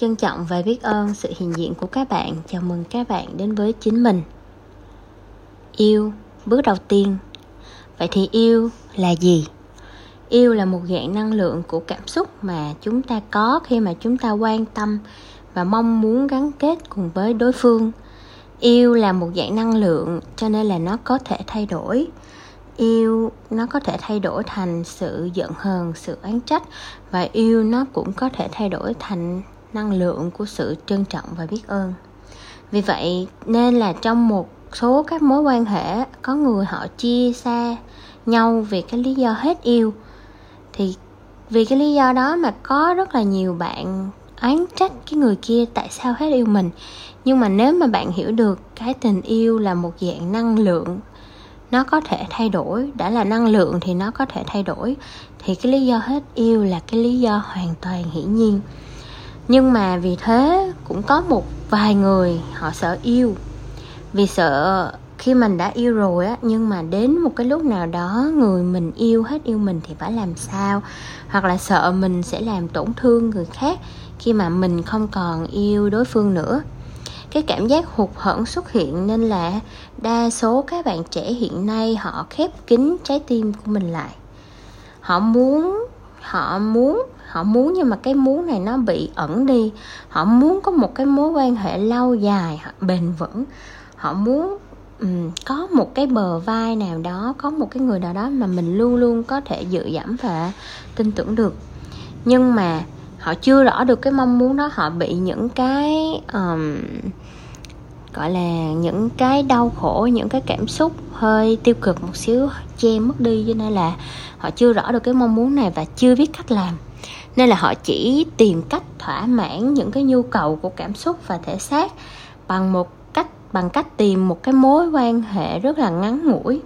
trân trọng và biết ơn sự hiện diện của các bạn. Chào mừng các bạn đến với chính mình. Yêu, bước đầu tiên. Vậy thì yêu là gì? Yêu là một dạng năng lượng của cảm xúc mà chúng ta có khi mà chúng ta quan tâm và mong muốn gắn kết cùng với đối phương. Yêu là một dạng năng lượng, cho nên là nó có thể thay đổi. Yêu, nó có thể thay đổi thành sự giận hờn, sự oán trách và yêu nó cũng có thể thay đổi thành năng lượng của sự trân trọng và biết ơn. Vì vậy nên là trong một số các mối quan hệ, có người họ chia xa nhau vì cái lý do hết yêu. Thì vì cái lý do đó mà có rất là nhiều bạn oán trách cái người kia tại sao hết yêu mình. Nhưng mà nếu mà bạn hiểu được cái tình yêu là một dạng năng lượng, nó có thể thay đổi, đã là năng lượng thì nó có thể thay đổi, thì cái lý do hết yêu là cái lý do hoàn toàn hiển nhiên nhưng mà vì thế cũng có một vài người họ sợ yêu. Vì sợ khi mình đã yêu rồi á, nhưng mà đến một cái lúc nào đó người mình yêu hết yêu mình thì phải làm sao? Hoặc là sợ mình sẽ làm tổn thương người khác khi mà mình không còn yêu đối phương nữa. Cái cảm giác hụt hẫng xuất hiện nên là đa số các bạn trẻ hiện nay họ khép kín trái tim của mình lại. Họ muốn họ muốn họ muốn nhưng mà cái muốn này nó bị ẩn đi. Họ muốn có một cái mối quan hệ lâu dài bền vững. Họ muốn um, có một cái bờ vai nào đó có một cái người nào đó mà mình luôn luôn có thể dựa dẫm và tin tưởng được. Nhưng mà họ chưa rõ được cái mong muốn đó họ bị những cái um, gọi là những cái đau khổ những cái cảm xúc hơi tiêu cực một xíu che mất đi. Cho nên là họ chưa rõ được cái mong muốn này và chưa biết cách làm nên là họ chỉ tìm cách thỏa mãn những cái nhu cầu của cảm xúc và thể xác bằng một cách, bằng cách tìm một cái mối quan hệ rất là ngắn ngủi.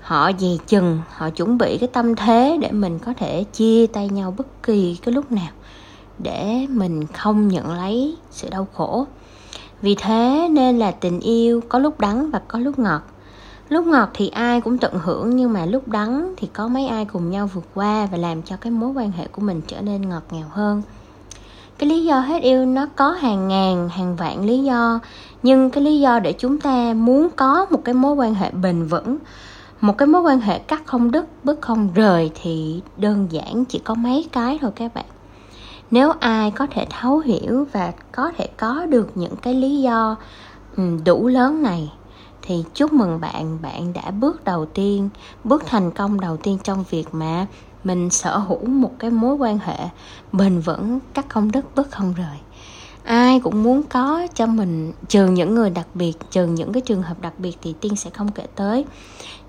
Họ dè chừng, họ chuẩn bị cái tâm thế để mình có thể chia tay nhau bất kỳ cái lúc nào để mình không nhận lấy sự đau khổ. Vì thế nên là tình yêu có lúc đắng và có lúc ngọt lúc ngọt thì ai cũng tận hưởng, nhưng mà lúc đắng thì có mấy ai cùng nhau vượt qua và làm cho cái mối quan hệ của mình trở nên ngọt ngào hơn. Cái lý do hết yêu nó có hàng ngàn, hàng vạn lý do, nhưng cái lý do để chúng ta muốn có một cái mối quan hệ bền vững, một cái mối quan hệ cắt không đứt, bước không rời thì đơn giản chỉ có mấy cái thôi các bạn. Nếu ai có thể thấu hiểu và có thể có được những cái lý do ừ, đủ lớn này thì chúc mừng bạn. Bạn đã bước đầu tiên, bước thành công đầu tiên trong việc mà mình sở hữu một cái mối quan hệ bền vững, các công đức bước không rời. Ai cũng muốn có cho mình, trừ những người đặc biệt, trừ những cái trường hợp đặc biệt thì tiên sẽ không kể tới.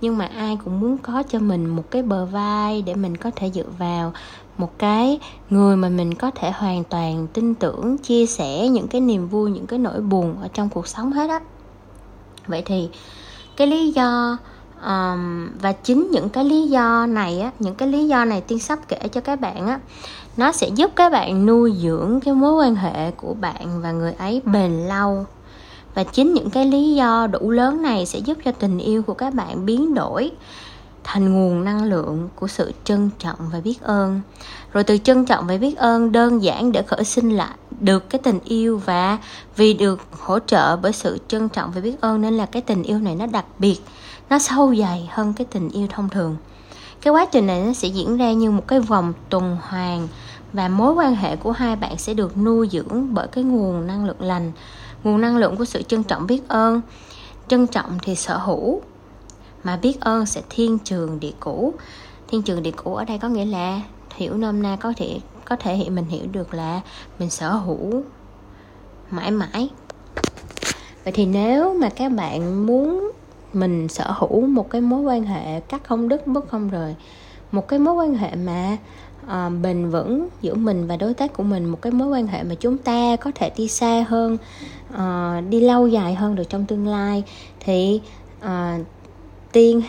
Nhưng mà ai cũng muốn có cho mình một cái bờ vai để mình có thể dựa vào, một cái người mà mình có thể hoàn toàn tin tưởng, chia sẻ những cái niềm vui, những cái nỗi buồn ở trong cuộc sống hết á vậy thì cái lý do um, và chính những cái lý do này á những cái lý do này tiên sắp kể cho các bạn á nó sẽ giúp các bạn nuôi dưỡng cái mối quan hệ của bạn và người ấy bền lâu. Và chính những cái lý do đủ lớn này sẽ giúp cho tình yêu của các bạn biến đổi thành nguồn năng lượng của sự trân trọng và biết ơn. Rồi từ trân trọng và biết ơn đơn giản để khởi sinh lại được cái tình yêu và vì được hỗ trợ bởi sự trân trọng và biết ơn, nên là cái tình yêu này nó đặc biệt, nó sâu dày hơn cái tình yêu thông thường. Cái quá trình này nó sẽ diễn ra như một cái vòng tuần hoàn và mối quan hệ của hai bạn sẽ được nuôi dưỡng bởi cái nguồn năng lượng lành, nguồn năng lượng của sự trân trọng, biết ơn. Trân trọng thì sở hữu, mà biết ơn sẽ thiên trường địa cũ. Thiên trường địa cũ ở đây có nghĩa là hiểu nôm na có thể có thể hiện mình hiểu được là mình sở hữu mãi mãi. Vậy thì nếu mà các bạn muốn mình sở hữu một cái mối quan hệ cắt không đứt mất không rời một cái mối quan hệ mà uh, bền vững giữa mình và đối tác của mình một cái mối quan hệ mà chúng ta có thể đi xa hơn uh, đi lâu dài hơn được trong tương lai thì uh, tiên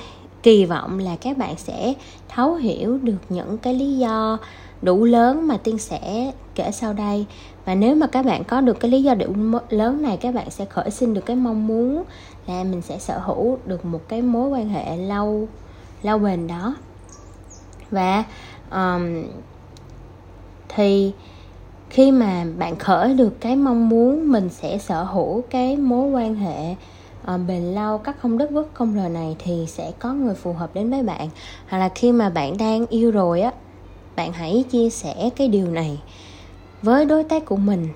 kỳ vọng là các bạn sẽ thấu hiểu được những cái lý do đủ lớn mà tiên sẽ kể sau đây. Và nếu mà các bạn có được cái lý do đủ lớn này các bạn sẽ khởi sinh được cái mong muốn là mình sẽ sở hữu được một cái mối quan hệ lâu lâu bền đó. Và um, thì khi mà bạn khởi được cái mong muốn mình sẽ sở hữu cái mối quan hệ uh, bền lâu các không đất vất không lời này thì sẽ có người phù hợp đến với bạn. Hoặc là khi mà bạn đang yêu rồi á bạn hãy chia sẻ cái điều này với đối tác của mình.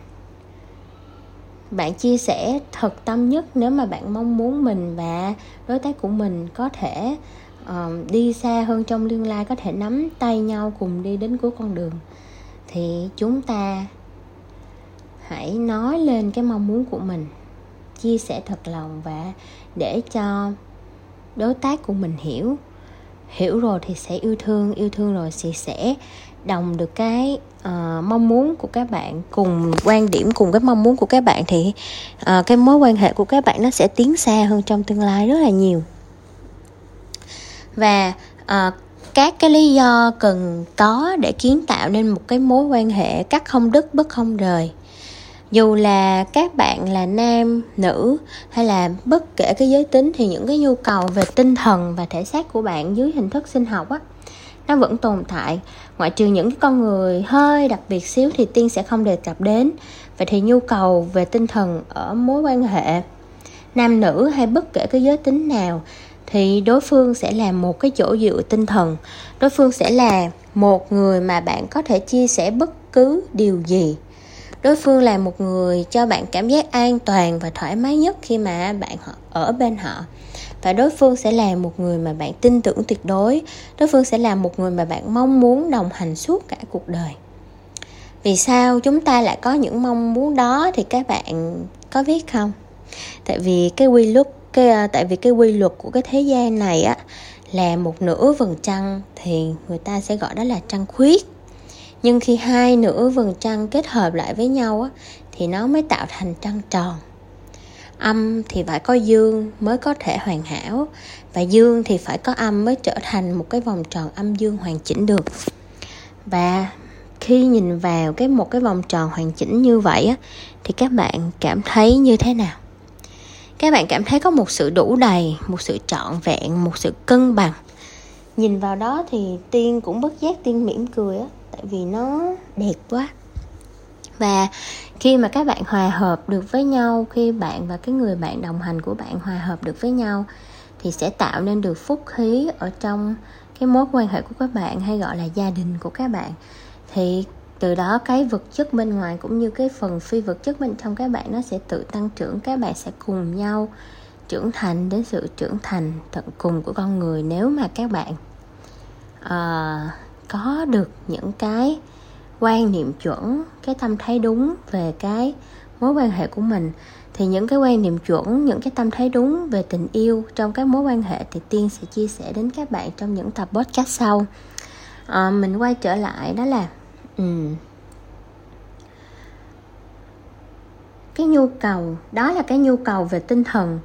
Bạn chia sẻ thật tâm nhất nếu mà bạn mong muốn mình và đối tác của mình có thể uh, đi xa hơn trong tương lai có thể nắm tay nhau cùng đi đến cuối con đường. Thì chúng ta hãy nói lên cái mong muốn của mình chia sẻ thật lòng và để cho đối tác của mình hiểu hiểu rồi thì sẽ yêu thương yêu thương rồi thì sẽ đồng được cái uh, mong muốn của các bạn. Cùng quan điểm cùng cái mong muốn của các bạn thì uh, cái mối quan hệ của các bạn nó sẽ tiến xa hơn trong tương lai rất là nhiều. Và uh, các cái lý do cần có để kiến tạo nên một cái mối quan hệ cắt không đứt bất không rời dù là các bạn là nam, nữ, hay là bất kể cái giới tính, thì những cái nhu cầu về tinh thần và thể xác của bạn dưới hình thức sinh học á, nó vẫn tồn tại. Ngoại trừ những cái con người hơi đặc biệt xíu thì tiên sẽ không đề cập đến. Vậy thì nhu cầu về tinh thần ở mối quan hệ, nam, nữ hay bất kể cái giới tính nào, thì đối phương sẽ là một cái chỗ dựa tinh thần. Đối phương sẽ là một người mà bạn có thể chia sẻ bất cứ điều gì đối phương là một người cho bạn cảm giác an toàn và thoải mái nhất khi mà bạn ở bên họ. Và đối phương sẽ là một người mà bạn tin tưởng tuyệt đối. Đối phương sẽ là một người mà bạn mong muốn đồng hành suốt cả cuộc đời. Vì sao chúng ta lại có những mong muốn đó thì các bạn có biết không? Tại vì cái quy luật, cái à, tại vì cái quy luật của cái thế gian này á, là một nửa vầng trăng thì người ta sẽ gọi đó là trăng khuyết nhưng khi hai nửa vầng trăng kết hợp lại với nhau á, thì nó mới tạo thành trăng tròn. Âm thì phải có dương mới có thể hoàn hảo, và dương thì phải có âm mới trở thành một cái vòng tròn âm dương hoàn chỉnh được. Và khi nhìn vào cái một cái vòng tròn hoàn chỉnh như vậy á, thì các bạn cảm thấy như thế nào? Các bạn cảm thấy có một sự đủ đầy, một sự trọn vẹn, một sự cân bằng. Nhìn vào đó thì tiên cũng bất giác tiên mỉm cười á tại vì nó đẹp quá. Và khi mà các bạn hòa hợp được với nhau khi bạn và cái người bạn đồng hành của bạn hòa hợp được với nhau thì sẽ tạo nên được phúc khí ở trong cái mối quan hệ của các bạn hay gọi là gia đình của các bạn. Thì từ đó cái vật chất bên ngoài cũng như cái phần phi vật chất bên trong các bạn nó sẽ tự tăng trưởng các bạn sẽ cùng nhau trưởng thành đến sự trưởng thành tận cùng của con người nếu mà các bạn uh, có được những cái quan niệm chuẩn cái tâm thái đúng về cái mối quan hệ của mình thì những cái quan niệm chuẩn những cái tâm thái đúng về tình yêu trong các mối quan hệ thì tiên sẽ chia sẻ đến các bạn trong những tập podcast sau. À, mình quay trở lại đó là um, cái nhu cầu đó là cái nhu cầu về tinh thần.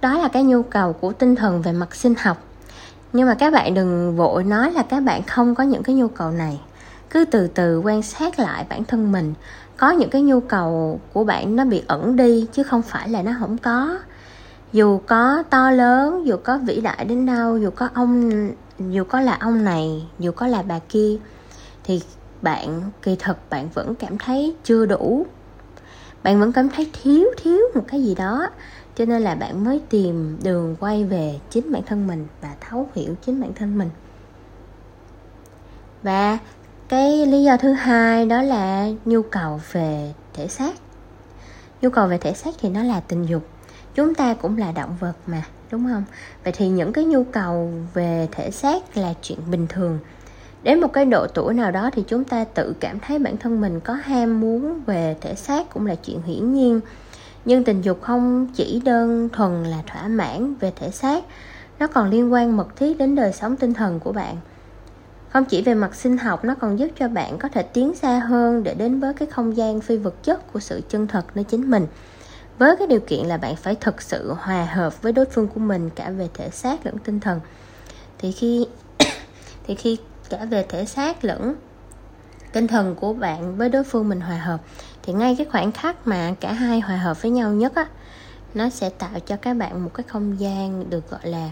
Đó là cái nhu cầu của tinh thần về mặt sinh học nhưng mà các bạn đừng vội nói là các bạn không có những cái nhu cầu này. Cứ từ từ quan sát lại bản thân mình. Có những cái nhu cầu của bạn nó bị ẩn đi, chứ không phải là nó không có. Dù có to lớn, dù có vĩ đại đến đâu, dù có ông, dù có là ông này, dù có là bà kia, thì bạn, kỳ thực bạn vẫn cảm thấy chưa đủ bạn vẫn cảm thấy thiếu thiếu một cái gì đó. Cho nên là bạn mới tìm đường quay về chính bản thân mình và thấu hiểu chính bản thân mình. Và cái lý do thứ hai đó là nhu cầu về thể xác. Nhu cầu về thể xác thì nó là tình dục. Chúng ta cũng là động vật mà, đúng không? Vậy thì những cái nhu cầu về thể xác là chuyện bình thường đến một cái độ tuổi nào đó thì chúng ta tự cảm thấy bản thân mình có ham muốn về thể xác cũng là chuyện hiển nhiên. Nhưng tình dục không chỉ đơn thuần là thỏa mãn về thể xác, nó còn liên quan mật thiết đến đời sống tinh thần của bạn. Không chỉ về mặt sinh học, nó còn giúp cho bạn có thể tiến xa hơn để đến với cái không gian phi vật chất của sự chân thật nơi chính mình. Với cái điều kiện là bạn phải thực sự hòa hợp với đối phương của mình cả về thể xác lẫn tinh thần. Thì khi thì khi cả về thể xác lẫn tinh thần của bạn với đối phương mình hòa hợp thì ngay cái khoảnh khắc mà cả hai hòa hợp với nhau nhất á nó sẽ tạo cho các bạn một cái không gian được gọi là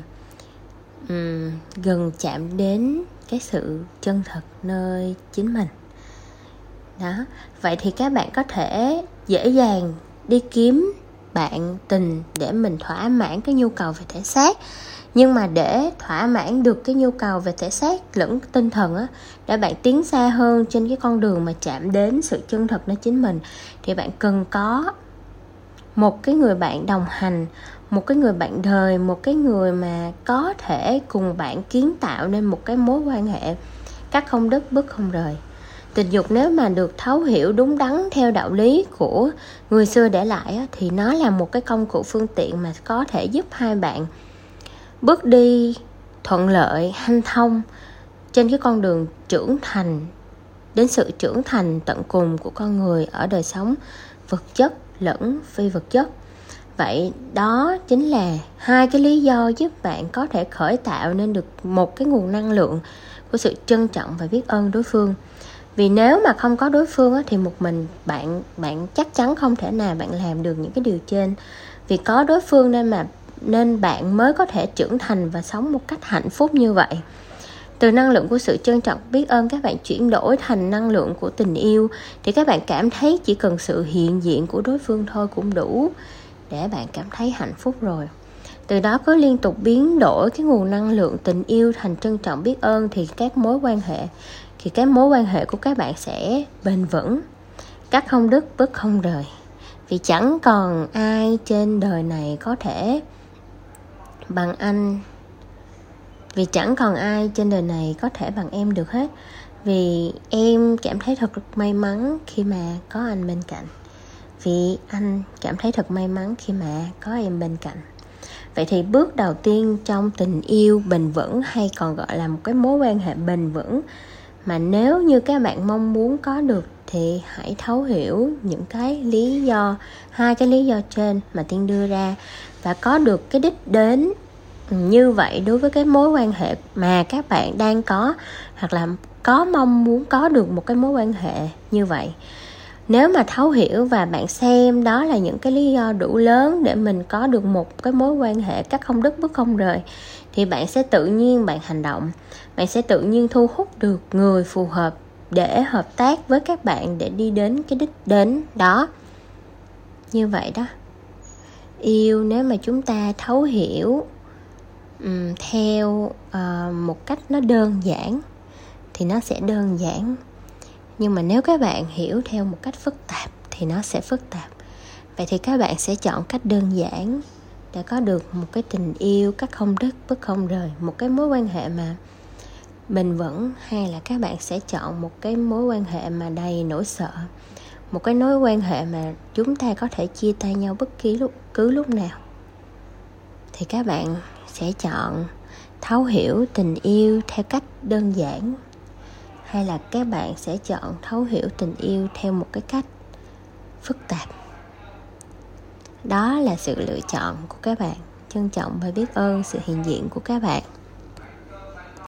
um, gần chạm đến cái sự chân thật nơi chính mình. Đó vậy thì các bạn có thể dễ dàng đi kiếm bạn tình để mình thỏa mãn cái nhu cầu về thể xác. Nhưng mà để thỏa mãn được cái nhu cầu về thể xác lẫn tinh thần á, để bạn tiến xa hơn trên cái con đường mà chạm đến sự chân thật nó chính mình, thì bạn cần có một cái người bạn đồng hành, một cái người bạn đời, một cái người mà có thể cùng bạn kiến tạo nên một cái mối quan hệ các không đứt, bước không rời tình dục nếu mà được thấu hiểu đúng đắn theo đạo lý của người xưa để lại thì nó là một cái công cụ phương tiện mà có thể giúp hai bạn bước đi thuận lợi, hanh thông trên cái con đường trưởng thành, đến sự trưởng thành tận cùng của con người ở đời sống vật chất lẫn phi vật chất. Vậy đó chính là hai cái lý do giúp bạn có thể khởi tạo nên được một cái nguồn năng lượng của sự trân trọng và biết ơn đối phương vì nếu mà không có đối phương á, thì một mình bạn bạn chắc chắn không thể nào bạn làm được những cái điều trên. Vì có đối phương nên mà nên bạn mới có thể trưởng thành và sống một cách hạnh phúc như vậy. Từ năng lượng của sự trân trọng biết ơn các bạn chuyển đổi thành năng lượng của tình yêu thì các bạn cảm thấy chỉ cần sự hiện diện của đối phương thôi cũng đủ để bạn cảm thấy hạnh phúc rồi. Từ đó cứ liên tục biến đổi cái nguồn năng lượng tình yêu thành trân trọng biết ơn thì các mối quan hệ thì cái mối quan hệ của các bạn sẽ bền vững. Cắt không đứt bứt không rời. Vì chẳng còn ai trên đời này có thể bằng anh. Vì chẳng còn ai trên đời này có thể bằng em được hết. Vì em cảm thấy thật may mắn khi mà có anh bên cạnh. Vì anh cảm thấy thật may mắn khi mà có em bên cạnh. Vậy thì bước đầu tiên trong tình yêu bền vững hay còn gọi là một cái mối quan hệ bền vững mà nếu như các bạn mong muốn có được thì hãy thấu hiểu những cái lý do, hai cái lý do trên mà tiên đưa ra. Và có được cái đích đến như vậy đối với cái mối quan hệ mà các bạn đang có, hoặc là có mong muốn có được một cái mối quan hệ như vậy. Nếu mà thấu hiểu và bạn xem đó là những cái lý do đủ lớn để mình có được một cái mối quan hệ các không đứt, bước không rời thì bạn sẽ tự nhiên bạn hành động. Bạn sẽ tự nhiên thu hút được người phù hợp để hợp tác với các bạn để đi đến cái đích đến đó. Như vậy đó. Yêu nếu mà chúng ta thấu hiểu um, theo uh, một cách nó đơn giản thì nó sẽ đơn giản. Nhưng mà nếu các bạn hiểu theo một cách phức tạp thì nó sẽ phức tạp. Vậy thì các bạn sẽ chọn cách đơn giản để có được một cái tình yêu các không đứt bất không rời, một cái mối quan hệ mà bền vững, hay là các bạn sẽ chọn một cái mối quan hệ mà đầy nỗi sợ, một cái mối quan hệ mà chúng ta có thể chia tay nhau bất kỳ lúc, cứ lúc nào. Thì các bạn sẽ chọn thấu hiểu tình yêu theo cách đơn giản, hay là các bạn sẽ chọn thấu hiểu tình yêu theo một cái cách phức tạp đó là sự lựa chọn của các bạn. Trân trọng và biết ơn sự hiện diện của các bạn.